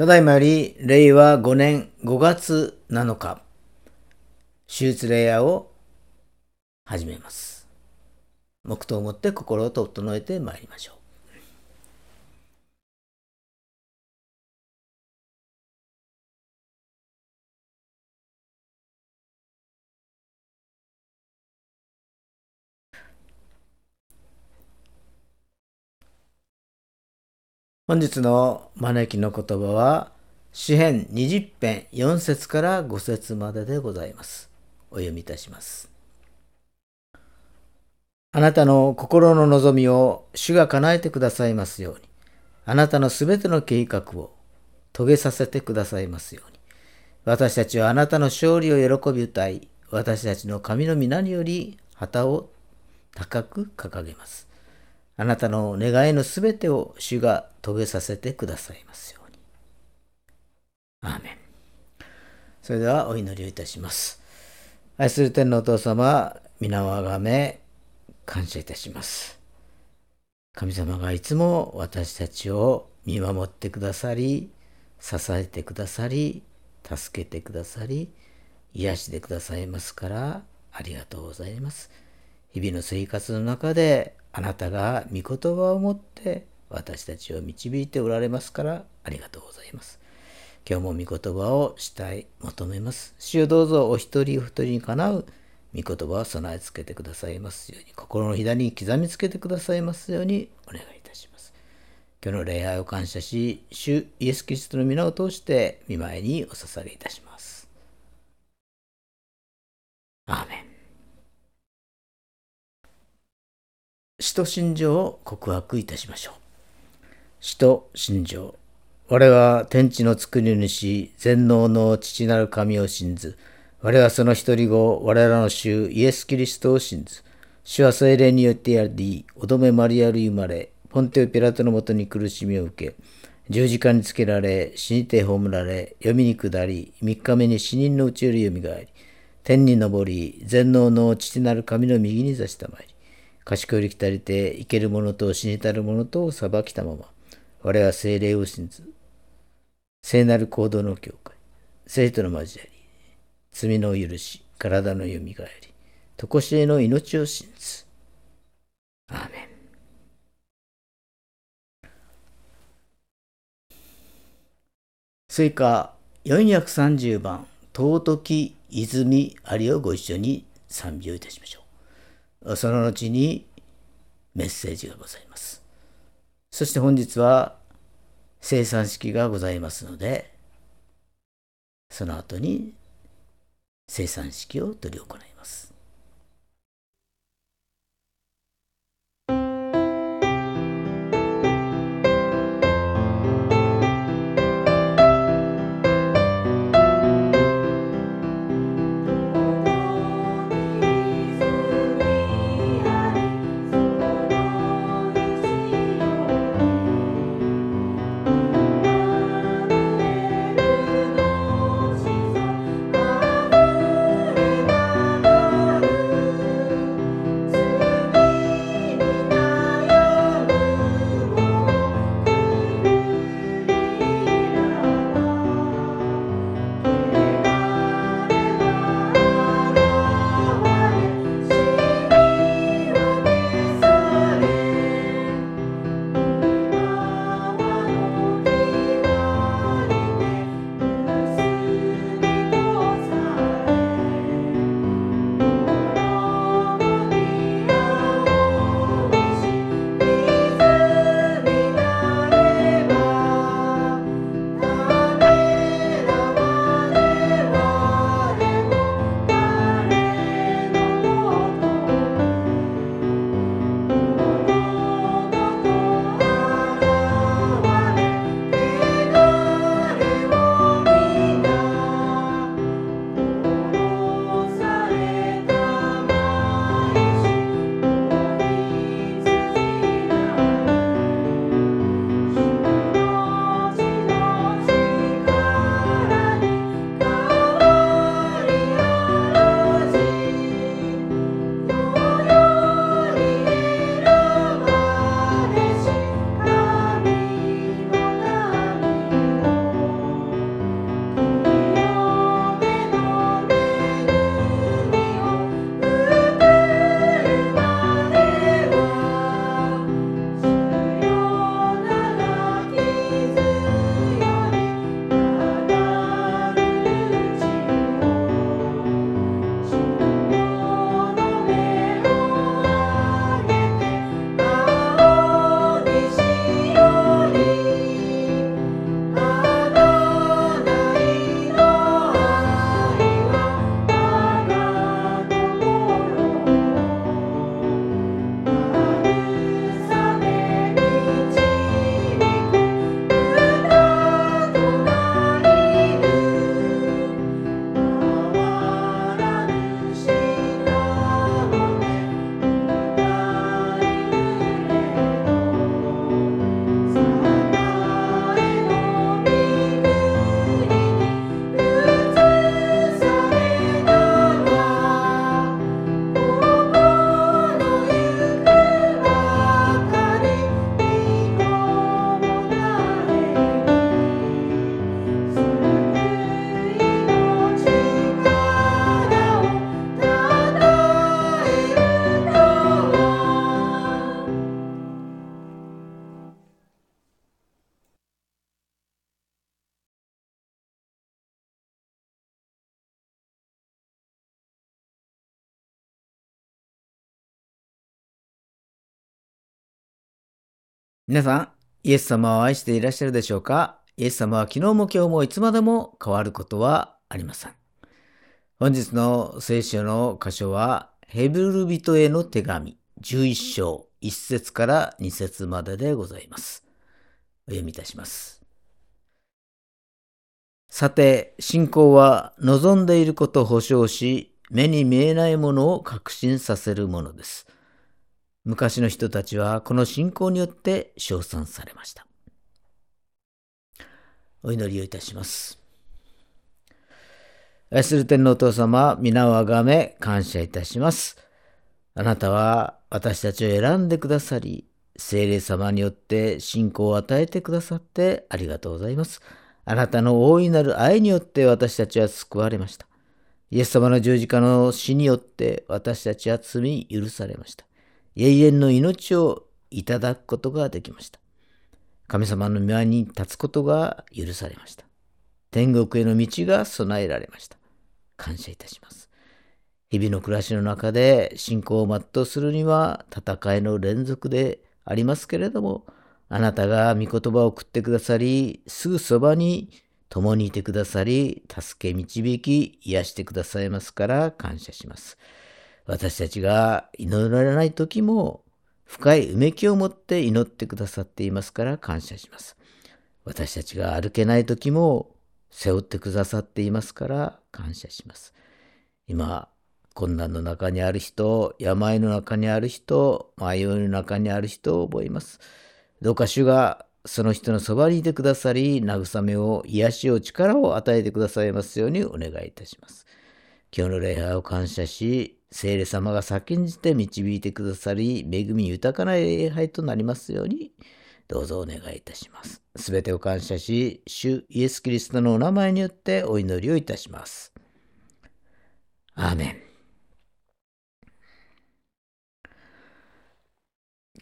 ただいまより令和5年5月7日、手術レイヤーを始めます。黙祷をもって心を整えてまいりましょう。本日の招きの言葉は、詩編20編4節から5節まででございます。お読みいたします。あなたの心の望みを主が叶えてくださいますように、あなたのすべての計画を遂げさせてくださいますように、私たちはあなたの勝利を喜び歌い、私たちの神の皆により旗を高く掲げます。あなたの願いのすべてを主が遂げさせてくださいますように。アーメン。それではお祈りをいたします。愛する天のお父様、皆をあがめ、感謝いたします。神様がいつも私たちを見守ってくださり、支えてくださり、助けてくださり、癒してくださいますから、ありがとうございます。日々の生活の中であなたが御言葉を持って私たちを導いておられますからありがとうございます。今日も御言葉をしたい、求めます。主よどうぞお一人お一人にかなう御言葉を備え付けてくださいますように、心の左に刻みつけてくださいますようにお願いいたします。今日の礼拝を感謝し、主イエス・キリストの皆を通して見舞いにお捧げいたします。アーメン。使徒信条を告白いたしましょう。使徒信条。我は天地の作り主、全能の父なる神を信ず。我はその一人子、我らの主イエス・キリストを信ず。主は精霊によってやり、乙女マリアル生まれ、ポンテオ・ピラトのもとに苦しみを受け、十字架につけられ、死にて葬られ、読みに下り、三日目に死人のうちよりよみがえり、天に昇り、全能の父なる神の右に座したまいり、賢いりきたりて生ける者と死にたる者と裁きたまま、我は精霊を信ず。聖なる行動の境界、生徒の交わり、罪の許し、体のよみがえり、とこしえの命を信ず。アーメン。追加430番、尊き泉ありをご一緒に賛美をいたしましょう。その後にメッセージがございます。そして本日は生産式がございますので、その後に生産式を執り行います。皆さん、イエス様を愛していらっしゃるでしょうか？イエス様は昨日も今日もいつまでも変わることはありません。本日の聖書の箇所は、ヘブル人への手紙11章1節から2節まででございます。お読みいたします。さて、信仰は望んでいることを保証し、目に見えないものを確信させるものです。昔の人たちはこの信仰によって称賛されました。お祈りをいたします。愛する天皇お父様、皆をあがめ感謝いたします。あなたは私たちを選んでくださり、聖霊様によって信仰を与えてくださってありがとうございます。あなたの大いなる愛によって私たちは救われました。イエス様の十字架の死によって私たちは罪許されました。永遠の命をいただくことができました。神様の御に立つことが許されました。天国への道が備えられました。感謝いたします。日々の暮らしの中で信仰を全うするには戦いの連続でありますけれども、あなたが御言葉を送ってくださり、すぐそばに共にいてくださり、助け導き、癒してくださいますから感謝します。私たちが祈られない時も深いうめきを持って祈ってくださっていますから感謝します。私たちが歩けない時も背負ってくださっていますから感謝します。今、困難の中にある人、病の中にある人、迷いの中にある人を覚えます。どうか主がその人のそばにいてくださり、慰めを、癒しを、力を与えてくださいますようにお願いいたします。今日の礼拝を感謝し、聖霊様が先んじて導いてくださり、恵み豊かな礼拝となりますように、どうぞお願いいたします。すべてを感謝し、主イエス・キリストのお名前によってお祈りをいたします。アーメン。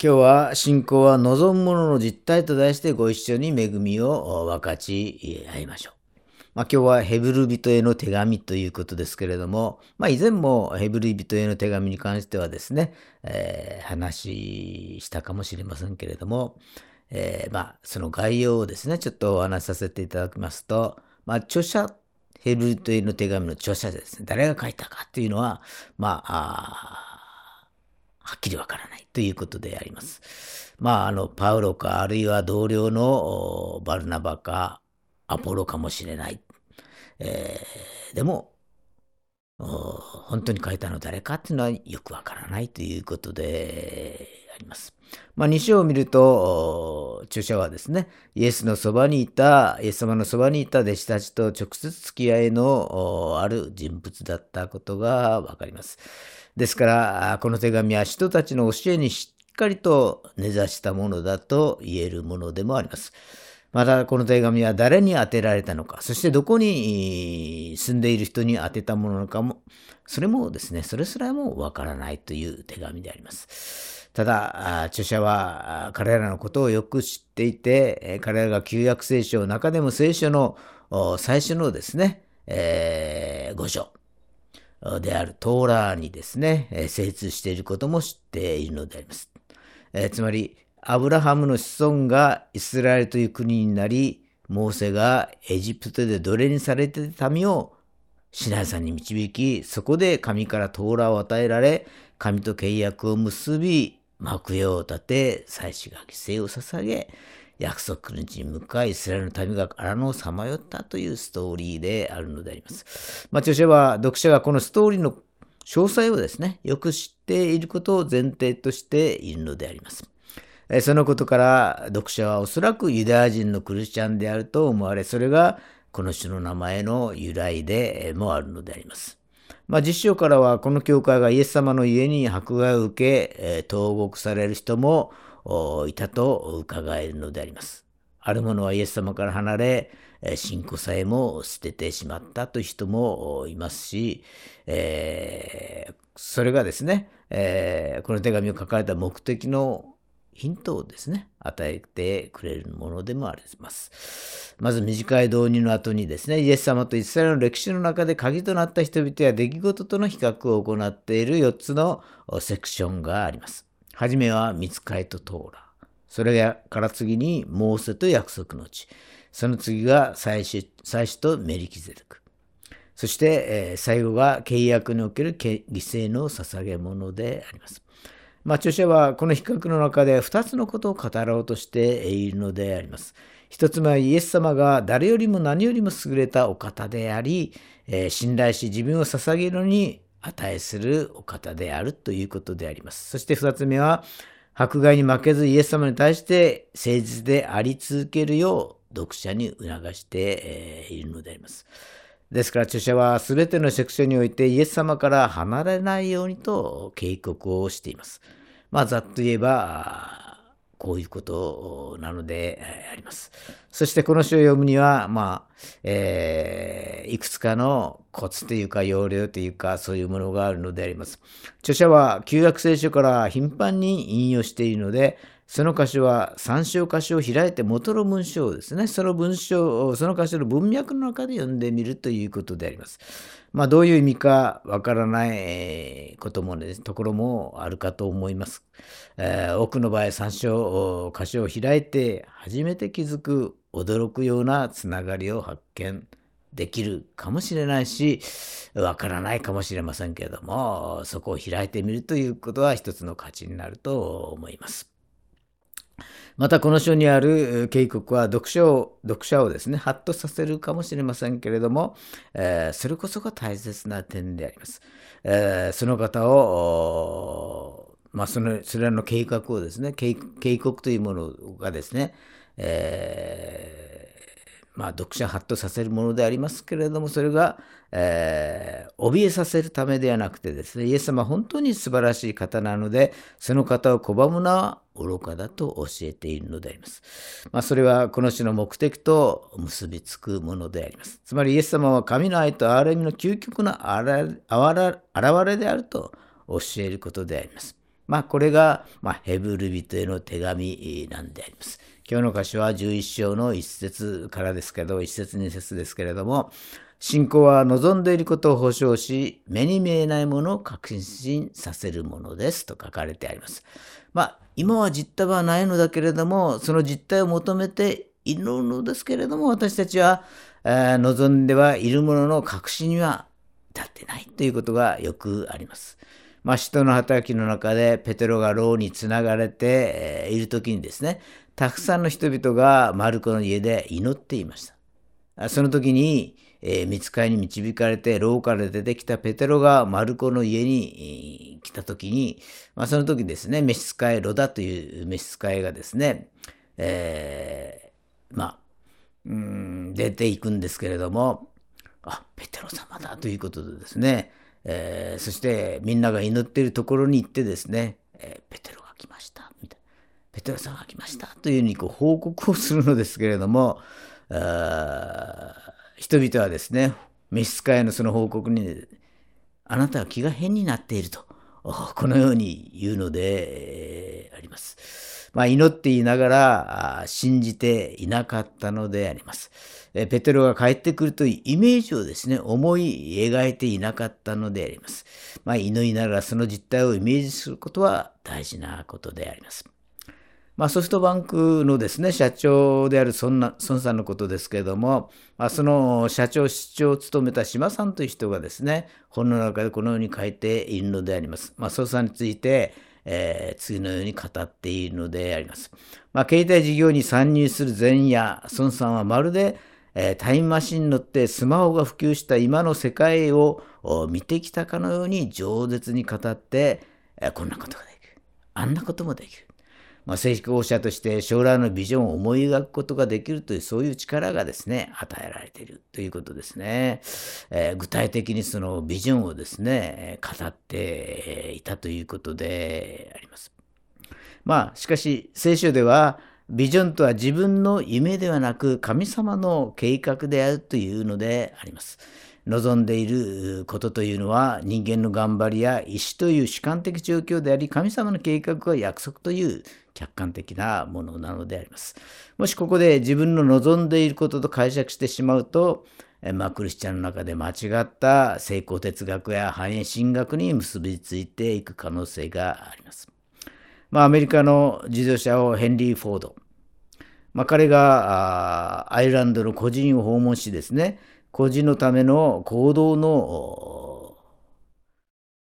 今日は信仰は望むものの実態と題してご一緒に恵みを分かち合いましょう。まあ、今日はヘブル人への手紙ということですけれども、まあ、以前もヘブル人への手紙に関してはですね、えー、話したかもしれませんけれども、えー、まあ、その概要をですね、ちょっとお話しさせていただきますと、まあ、著者、ヘブル人への手紙の著者ですね、誰が書いたかっていうのは、まあ、あはっきりわからないということであります。まあ、あの、パウロか、あるいは同僚のバルナバか、アポロかもしれない。えー、でも、本当に書いたの誰かっていうのはよくわからないということであります。まあ、2章を見ると、著者はですね、イエスのそばにいた、イエス様のそばにいた弟子たちと直接付き合いのある人物だったことがわかります。ですから、この手紙は人たちの教えにしっかりと根ざしたものだと言えるものでもあります。またこの手紙は誰に宛てられたのか、そしてどこに住んでいる人に宛てたものなのかも、それもですね、それすらもわからないという手紙であります。ただ、著者は彼らのことをよく知っていて、彼らが旧約聖書の中でも聖書の最初のですね、えー、章であるトーラーにですね、精通していることも知っているのであります。えー、つまり、アブラハムの子孫がイスラエルという国になり、モーセがエジプトで奴隷にされていた民をシナイ山に導き、そこで神からトーラを与えられ、神と契約を結び、幕屋を建て、祭司が犠牲を捧げ、約束の地に向かい、イスラエルの民が荒野をさまよったというストーリーであるのであります。まあ、著者は、読者がこのストーリーの詳細をですね、よく知っていることを前提としているのであります。そのことから読者はおそらくユダヤ人のクリスチャンであると思われ、それがこの種の名前の由来でもあるのであります。まあ、実証からはこの教会がイエス様の家に迫害を受け、投獄される人もいたと伺えるのであります。ある者はイエス様から離れ、信仰さえも捨ててしまったという人もいますし、えー、それがですね、えー、この手紙を書かれた目的のヒントをですね、与えてくれるものでもあります。まず短い導入の後にですね、イエス様とイスラエルの歴史の中で鍵となった人々や出来事との比較を行っている4つのセクションがあります。はじめは見つかりとトーラ。それから次にモーセと約束の地。その次が祭司祭司とメリキゼデク。そして、え、最後が契約における犠牲の捧げ物であります。まあ、著者はこの比較の中で2つのことを語ろうとしているのであります。一つ目はイエス様が誰よりも何よりも優れたお方であり、えー、信頼し自分を捧げるのに値するお方であるということであります。そして二つ目は、迫害に負けずイエス様に対して誠実であり続けるよう読者に促しているのであります。ですから著者は全てのセクションにおいてイエス様から離れないようにと警告をしています。まあざっと言えばこういうことなのであります。そしてこの詩を読むには、まあ、えー、いくつかのコツというか要領というかそういうものがあるのであります。著者は旧約聖書から頻繁に引用しているので、その箇所は参照箇所を開いて元の文章をですね、その文章、その箇所の文脈の中で読んでみるということであります。まあ、どういう意味かわからないこともね、ところもあるかと思います。えー、多くの場合、参照箇所を開いて初めて気づく驚くようなつながりを発見できるかもしれないし、わからないかもしれませんけれども、そこを開いてみるということは一つの価値になると思います。またこの書にある警告は読者を読者をですね、ハッとさせるかもしれませんけれども、えー、それこそが大切な点であります。えー、その方を、まあ、その、それらの計画をですね、警告というものがですね、えー、まあ、読者ハッとさせるものでありますけれども、それが、えー、怯えさせるためではなくてですね、イエス様は本当に素晴らしい方なので、その方を拒むのは愚かだと教えているのであります。まあ、それはこの種の目的と結びつくものであります。つまりイエス様は神の愛と憐れみの究極の現れであると教えることであります。まあ、これが、ま、ヘブル人への手紙なんであります。今日の箇所は11章の1節からですけど、1節2節ですけれども、信仰は望んでいることを保証し、目に見えないものを確信させるものですと書かれてあります。まあ、今は実態はないのだけれども、その実態を求めているのですけれども、私たちは、えー、望んではいるものの確信には至ってないということがよくあります。まあ、使徒の働きの中でペテロが牢につながれている時にですね、たくさんの人々がマルコの家で祈っていました。その時に、えー、見つかりに導かれて牢から出てきたペテロがマルコの家に来た時に、まあ、その時ですね、召使いロダという召使いがですね、えー、まあ、うん、出ていくんですけれども、あ、ペテロ様だということでですね、えー、そしてみんなが祈っているところに行ってですね、えー、ペテロが来ました、みたいな。ペテロさんが来ましたというふうにこう報告をするのですけれども、あ人々はですね、召使いのその報告に、あなたは気が変になっていると、このように言うのでえ、あります。まあ、祈っていながら信じていなかったのであります。ペテロが帰ってくるというイメージをですね、思い描いていなかったのであります。まあ、祈りながらその実態をイメージすることは大事なことであります。まあ、ソフトバンクのですね、社長である孫さんのことですけれども、まあ、その社長、室長を務めた島さんという人がですね、本の中でこのように書いているのであります。まあ、孫さんについて、えー、次のように語っているのであります。まあ、携帯事業に参入する前夜、孫さんはまるで、えー、タイムマシンに乗ってスマホが普及した今の世界を見てきたかのように饒舌に語って、えー、こんなことができる。あんなこともできる。まあ、成功者として将来のビジョンを思い描くことができるというそういう力がですね、与えられているということですね。えー、具体的にそのビジョンをですね、語っていたということであります。まあ、しかし聖書では、ビジョンとは自分の夢ではなく神様の計画であるというのであります。望んでいることというのは人間の頑張りや意志という主観的状況であり神様の計画が約束という客観的なものなのであります。もしここで自分の望んでいることと解釈してしまうと、まあ、クリスチャンの中で間違った成功哲学や繁栄神学に結びついていく可能性があります。まあ、アメリカの自動車王ヘンリー・フォード。まあ、彼がアイルランドの個人を訪問しですね、個人のための行動の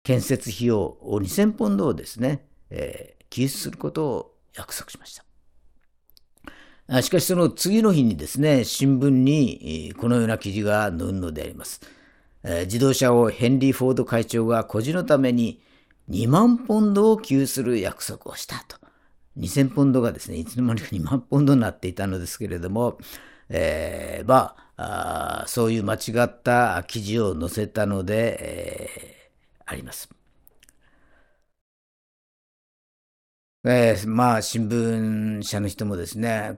建設費用を2000ポンドをですね、えー、寄付することを約束しました。しかしその次の日にですね、新聞にこのような記事が載るのであります。自動車をヘンリー・フォード会長が個人のために2万ポンドを給する約束をしたと。2000ポンドがですね、いつの間にか2万ポンドになっていたのですけれども、えー、まああ、そういう間違った記事を載せたので、えー、あります。えー、まあ、新聞社の人もですね、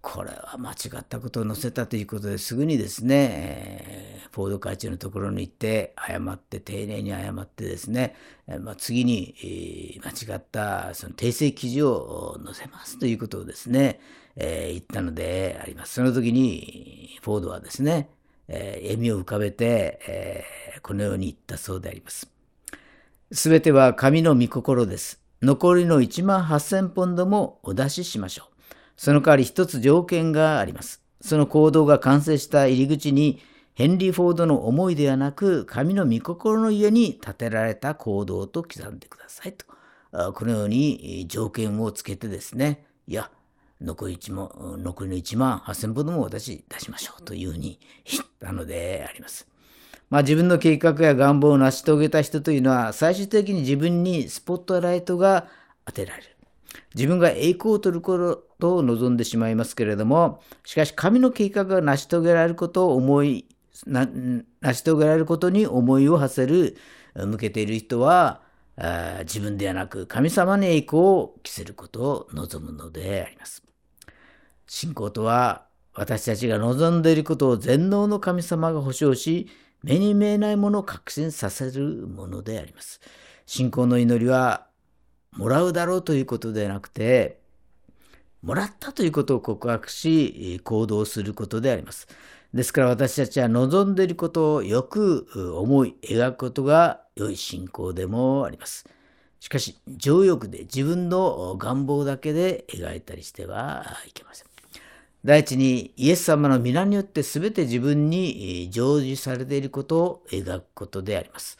これは間違ったことを載せたということですぐにですね、フォード会長のところに行って謝って丁寧に謝ってですね、まあ、次に間違ったその訂正記事を載せますということをですね、えー、言ったのであります。その時にフォードはですね、えー、笑みを浮かべて、えー、このように言ったそうであります。すべては神の御心です。残りの1万8000ポンドもお出ししましょう。その代わり一つ条件があります。その行動が完成した入り口に、ヘンリー・フォードの思いではなく、神の御心の家に建てられた行動と刻んでくださいと。このように条件をつけてですね、いや、残り万残りの1万8000本も私出しましょうというふうに言ったのであります。まあ、自分の計画や願望を成し遂げた人というのは最終的に自分にスポットライトが当てられる。自分が栄光を取ることを望んでしまいますけれども、しかし神の計画が成し遂げられることを思い、成し遂げられることに思いを馳せる、向けている人は、自分ではなく神様に栄光を着せることを望むのであります。信仰とは私たちが望んでいることを全能の神様が保証し、目に見えないものを確信させるものであります。信仰の祈りはもらうだろうということではなくて、もらったということを告白し、行動することであります。ですから私たちは望んでいることをよく思い描くことが良い信仰でもあります。しかし、情欲で自分の願望だけで描いたりしてはいけません。第一に、イエス様の皆によって全て自分に成就されていることを描くことであります。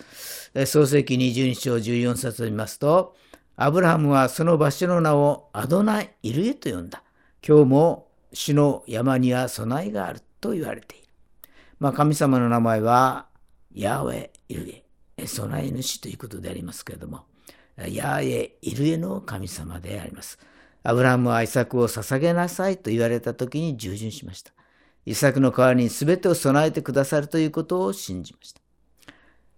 創世記22章14節を見ますと、アブラハムはその場所の名をアドナイ・ルエと呼んだ。今日も主の山には備えがあると言われている。まあ、神様の名前はヤーウェ・イルエ、備え主ということでありますけれども、ヤーエ・イルエの神様であります。アブラハムはイサクを捧げなさいと言われた時に従順しました。イサクの代わりに全てを備えてくださるということを信じました。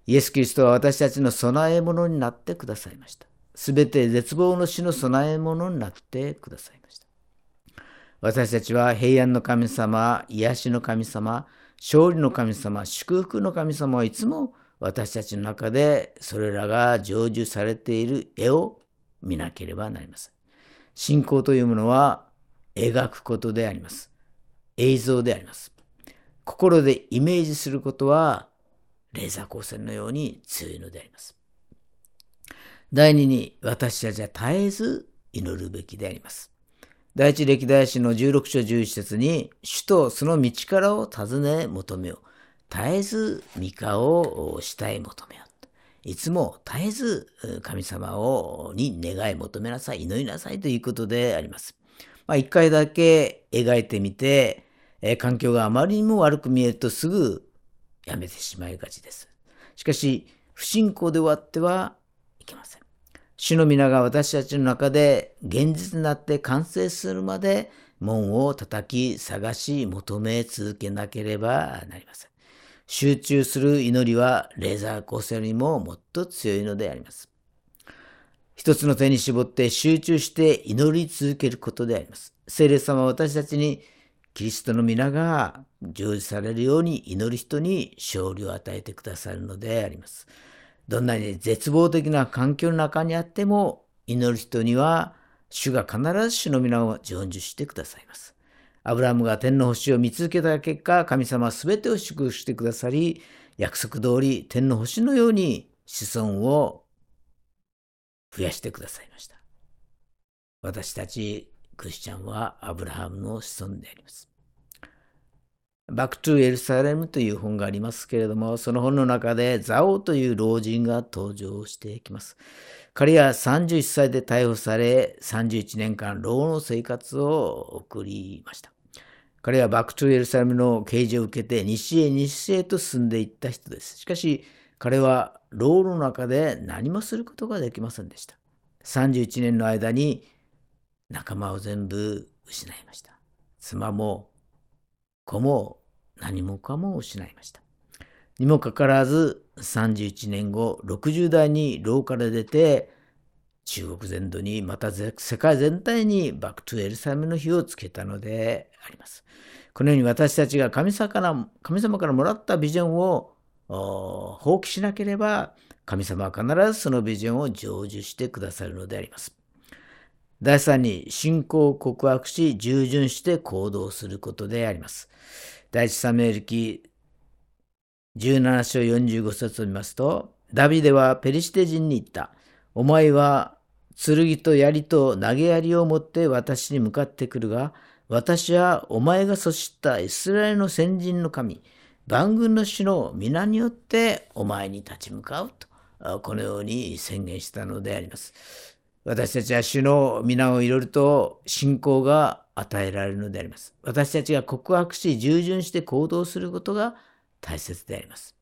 イエス・キリストは私たちの備え物になってくださいました。すべて絶望の死の備え物になってくださいました。私たちは平安の神様、癒しの神様、勝利の神様、祝福の神様はいつも私たちの中でそれらが成就されている絵を見なければなりません。信仰というものは描くことであります。映像であります。心でイメージすることはレーザー光線のように強いのであります。第二に私たちは絶えず祈るべきであります。第一歴代史の16章11節に、主とその道からを尋ね求めよう。絶えず御顔をしたい求めよう。いつも絶えず神様をに願い求めなさい、祈りなさいということであります。まあ、一回だけ描いてみて、え環境があまりにも悪く見えるとすぐやめてしまいがちです。しかし、不信仰で終わってはいけません。主の皆が私たちの中で現実になって完成するまで門を叩き探し求め続けなければなりません。集中する祈りはレーザー光線よりももっと強いのであります。一つの手に絞って集中して祈り続けることであります。聖霊様は私たちにキリストの皆が成就されるように祈る人に勝利を与えてくださるのであります。どんなに絶望的な環境の中にあっても、祈る人には、主が必ず主の皆を成就してくださいます。アブラハムが天の星を見続けた結果、神様は全てを祝福してくださり、約束通り天の星のように子孫を増やしてくださいました。私たちクリスチャンはアブラハムの子孫であります。 Back to エルサレムという本がありますけれども、その本の中でザオという老人が登場してきます。彼は31歳で逮捕され、31年間牢の生活を送りました。彼は Back to エルサレムの啓示を受けて西へ西へと進んでいった人です。しかし、彼は牢の中で何もすることができませんでした。31年の間に仲間を全部失いました。妻も子も何もかも失いました。にもかかわらず31年後60代に牢から出て中国全土にまた世界全体にバックトゥエルサレムの火をつけたのであります。このように私たちが神様から神様からもらったビジョンを放棄しなければ神様は必ずそのビジョンを成就してくださるのであります。第3に信仰を告白し従順して行動することであります。第一サムエル記17章45節を見ますと、ダビデはペリシテ人に言った。お前は剣と槍と投げ槍を持って私に向かってくるが、私はお前がそしたイスラエルの先人の神、万軍の主の皆によってお前に立ち向かうと、このように宣言したのであります。私たちは主の皆をいろいろと信仰が与えられるのであります。私たちが告白し、従順して行動することが大切であります。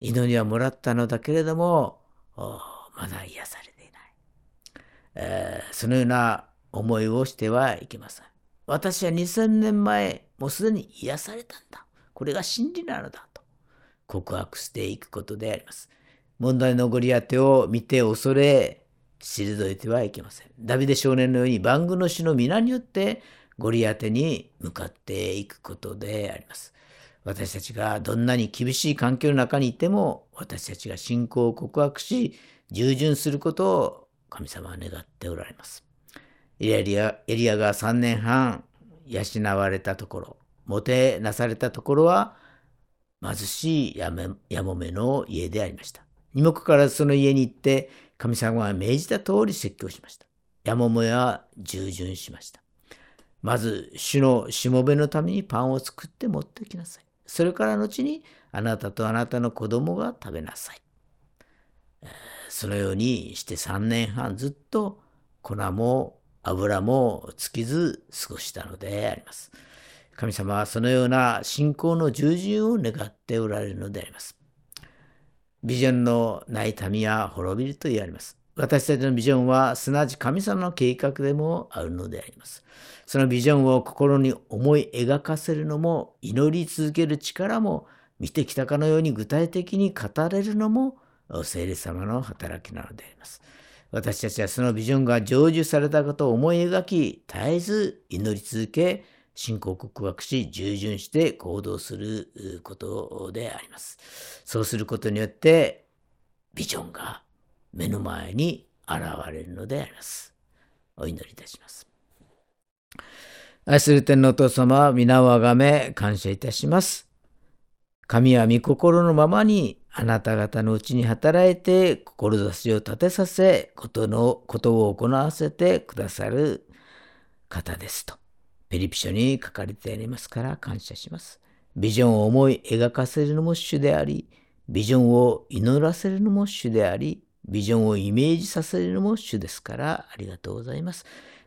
祈りはもらったのだけれども、まだ癒されていない、えー、そのような思いをしてはいけません。私は2000年前、もうすでに癒されたんだ。これが真理なのだと告白していくことであります。問題のご利当てを見て恐れ、退いてはいけません。ダビデ少年のように番組の死の皆によってゴリアテに向かっていくことであります。私たちがどんなに厳しい環境の中にいても私たちが信仰を告白し従順することを神様は願っておられます。エリアエリアが3年半養われたところ、もてなされたところは貧しいやめやもめの家でありました。にもからその家に行って神様は命じた通り説教しました。やももや従順しました。まず、主のしもべのためにパンを作って持ってきなさい。それから後に、あなたとあなたの子供が食べなさい。そのようにして3年半ずっと粉も油も尽きず過ごしたのであります。神様はそのような信仰の従順を願っておられるのであります。ビジョンのない民は滅びると言われます。私たちのビジョンは、すなわち神様の計画でもあるのであります。そのビジョンを心に思い描かせるのも、祈り続ける力も、見てきたかのように具体的に語れるのも、聖霊様の働きなのであります。私たちはそのビジョンが成就されたことを思い描き、絶えず祈り続け、信仰告白し、従順して行動することであります。そうすることによって、ビジョンが目の前に現れるのであります。お祈りいたします。愛する天皇父様、皆をあがめ感謝いたします。神は御心のままにあなた方のうちに働いて志を立てさせ、ことのことを行わせてくださる方ですと。ペリピ書に書かれてありますから感謝します。ビジョンを思い描かせるのも主であり、ビジョンを祈らせるのも主であり、ビジョンをイメージさせるのも主ですからありがとうございます。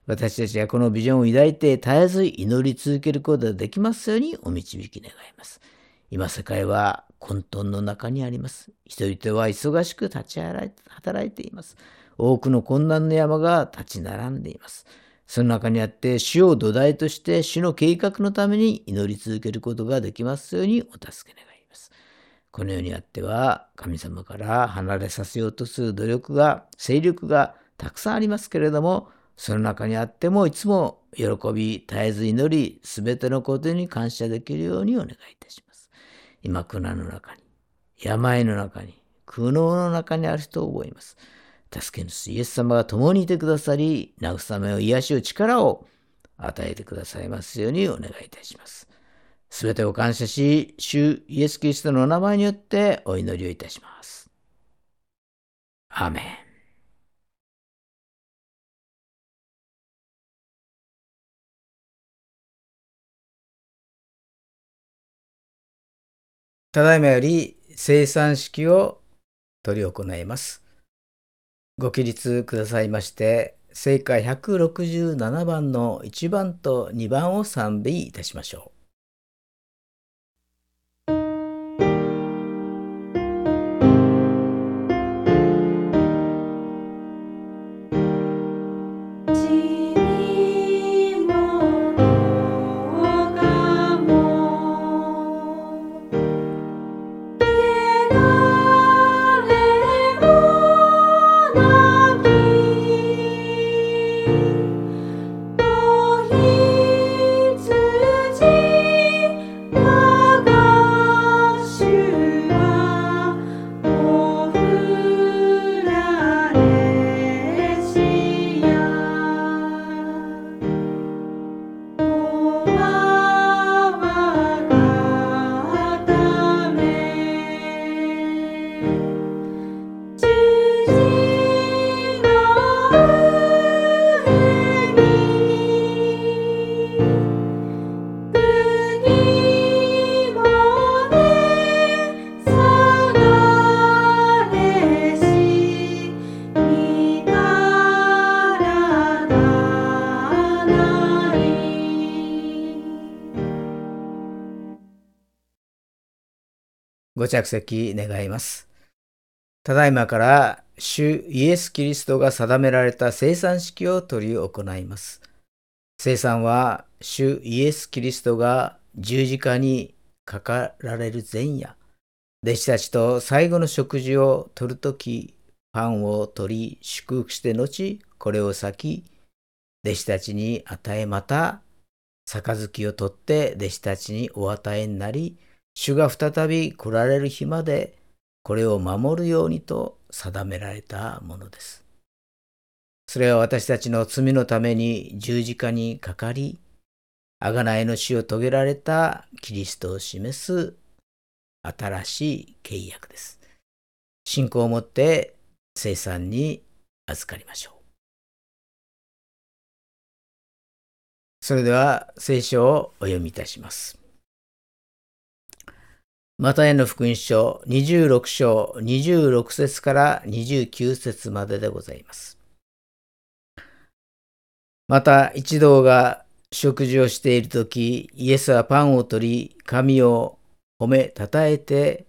私たちがこのビジョンを抱いて絶えず祈り続けることができますようにお導き願います。今世界は混沌の中にあります。人々は忙しく立ち働いています。多くの困難の山が立ち並んでいます。その中にあって主を土台として主の計画のために祈り続けることができますようにお助け願います。このようにあっては神様から離れさせようとする努力が、勢力がたくさんありますけれども、その中にあってもいつも喜び、絶えず祈り、すべてのことに感謝できるようにお願いいたします。今、苦難の中に、病の中に、苦悩の中にある人を覚えます。助け主イエス様が共にいてくださり、慰めを癒しを力を与えてくださいますようにお願いいたします。すべてを感謝し、主イエス・キリストのお名前によってお祈りをいたします。アメン。ただいまより生産式を執り行います。ご起立くださいまして、聖歌167番の1番と2番を賛美いたしましょう。着席願います。ただいまから主イエス・キリストが定められた生産式を執り行います。生産は主イエス・キリストが十字架にかかられる前夜、弟子たちと最後の食事をとるとき、パンを取り祝福して後、これを裂き、弟子たちに与えまた、杯を取って弟子たちにお与えになり、主が再び来られる日までこれを守るようにと定められたものです。それは私たちの罪のために十字架にかかり、贖いの死を遂げられたキリストを示す新しい契約です。信仰をもって生産に預かりましょう。それでは聖書をお読みいたします。マタイの福音書26章26節から29節まででございます。また一同が食事をしているとき、イエスはパンを取り、神を褒めたたえて、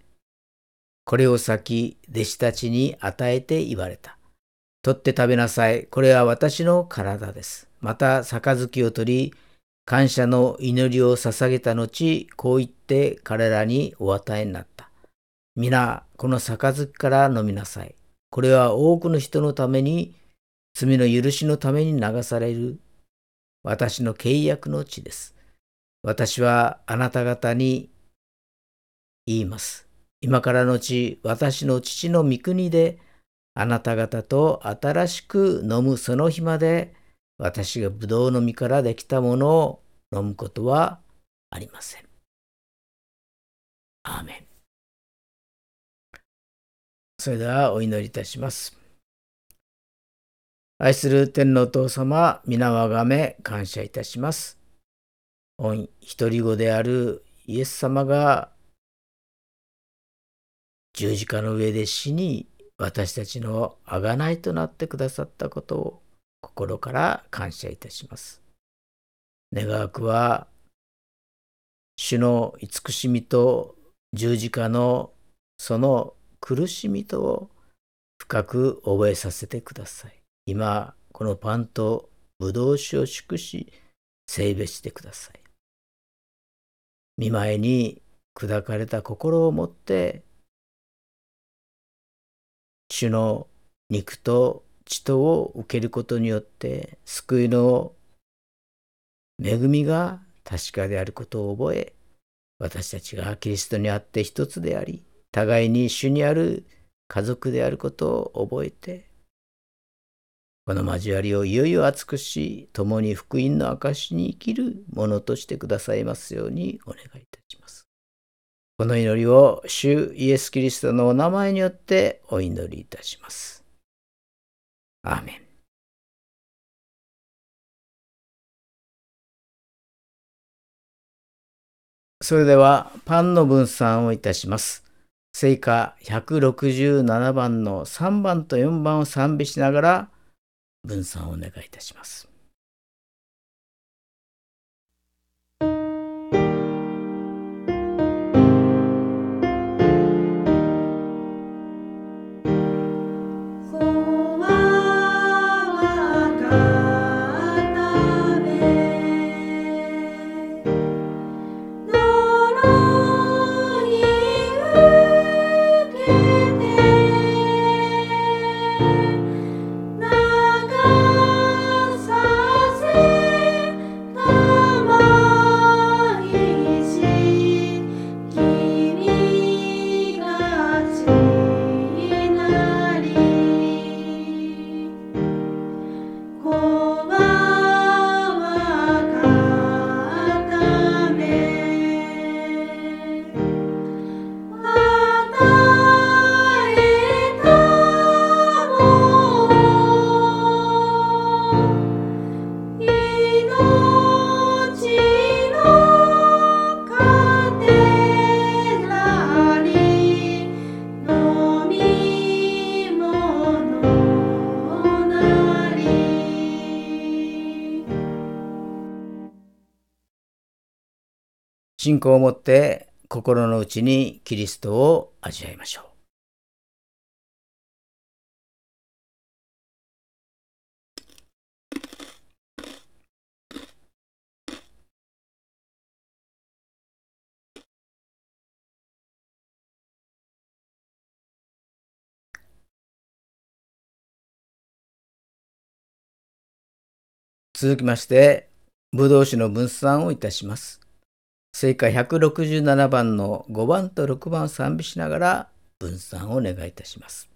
これを先、弟子たちに与えて言われた。取って食べなさい。これは私の体です。また、杯を取り、感謝の祈りを捧げた後、こう言って彼らにお与えになった。皆、この杯から飲みなさい。これは多くの人のために、罪の許しのために流される私の契約の地です。私はあなた方に言います。今からのち、私の父の御国で、あなた方と新しく飲むその日まで、私がブドウの実からできたものを飲むことはありません。アーメン。それではお祈りいたします。愛する天皇父様、皆をあがめ感謝いたします。御一人子であるイエス様が十字架の上で死に私たちの贖いとなってくださったことを心から感謝いたします。願わくは、主の慈しみと十字架のその苦しみとを深く覚えさせてください。今、このパンとブドウ酒を祝し、聖別してください。見舞いに砕かれた心を持って、主の肉と血とを受けることによって救いの恵みが確かであることを覚え私たちがキリストにあって一つであり互いに主にある家族であることを覚えてこの交わりをいよいよ厚くし共に福音の証に生きるものとしてくださいますようにお願いいたします。この祈りを主イエス・キリストのお名前によってお祈りいたします。アーメンそれではパンの分散をいたします。聖歌167番の3番と4番を賛美しながら分散をお願いいたします。信仰を持って心の内にキリストを味わいましょう。続きまして、ブドウ酒の分散をいたします。聖歌167番の5番と6番を賛美しながら分散をお願いいたします。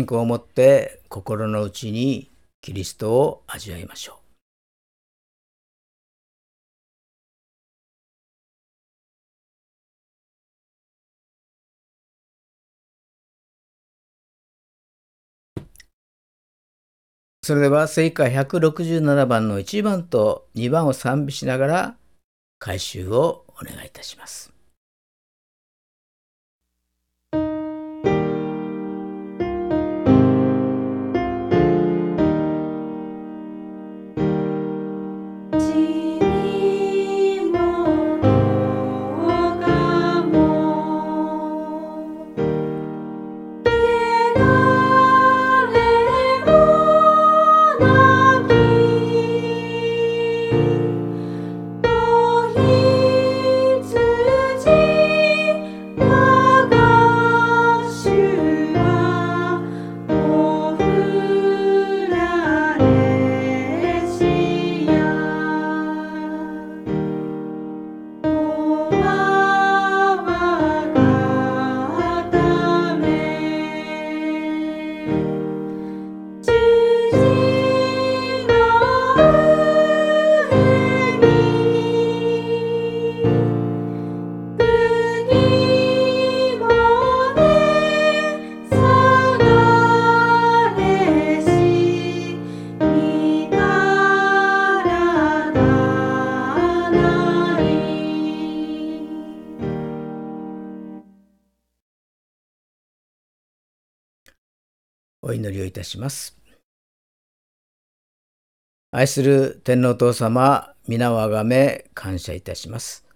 信仰を持って心の内にキリストを味わいましょう。それでは聖歌167番の1番と2番を賛美しながら回収をお願いいたします。「たします。愛する天皇父様、皆をあがめ感謝いたします。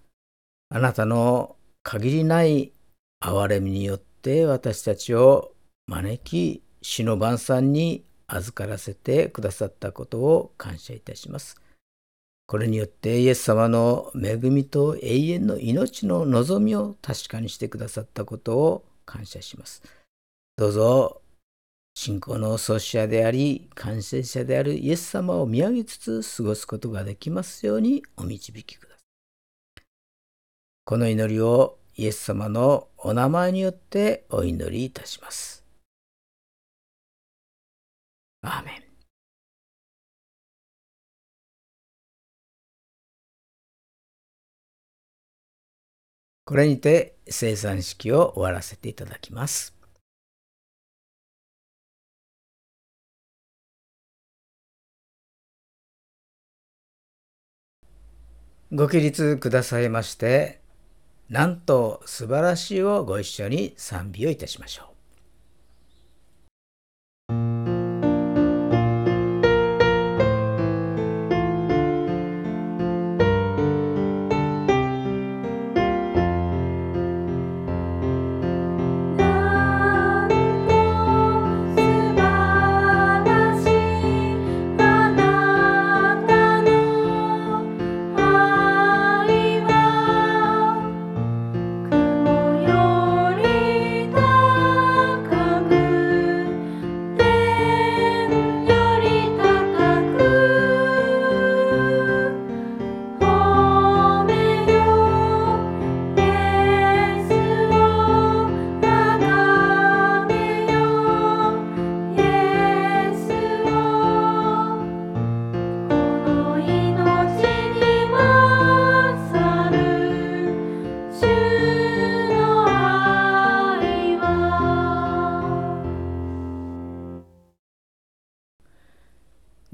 あなたの限りない憐れみによって私たちを招き、死の晩餐に預からせてくださったことを感謝いたします。これによってイエス様の恵みと永遠の命の望みを確かにしてくださったことを感謝します。どうぞ信仰の創始者であり、感染者であるイエス様を見上げつつ過ごすことができますようにお導きください。この祈りをイエス様のお名前によってお祈りいたします。アーメン。これにて生産式を終わらせていただきます。ご起立くださいまして、なんと素晴らしいをご一緒に賛美をいたしましょう。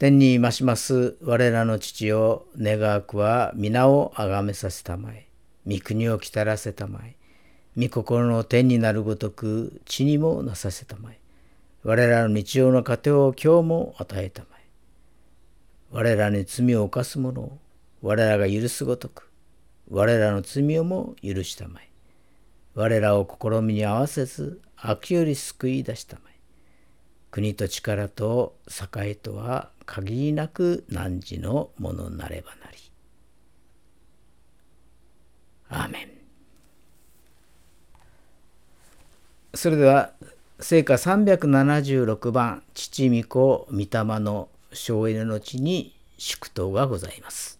天に増します。我らの父を願わくは皆をあがめさせたまえ、御国を来たらせたまえ、御心の天になるごとく地にもなさせたまえ、我らの日常の糧を今日も与えたまえ、我らに罪を犯す者を我らが許すごとく、我らの罪をも許したまえ、我らを試みに合わせず悪より救い出したまえ、国と力と栄とは限りなく汝のものなればなり。アーメン。それでは聖歌376番父御子御霊の省エネの地に祝祷がございます。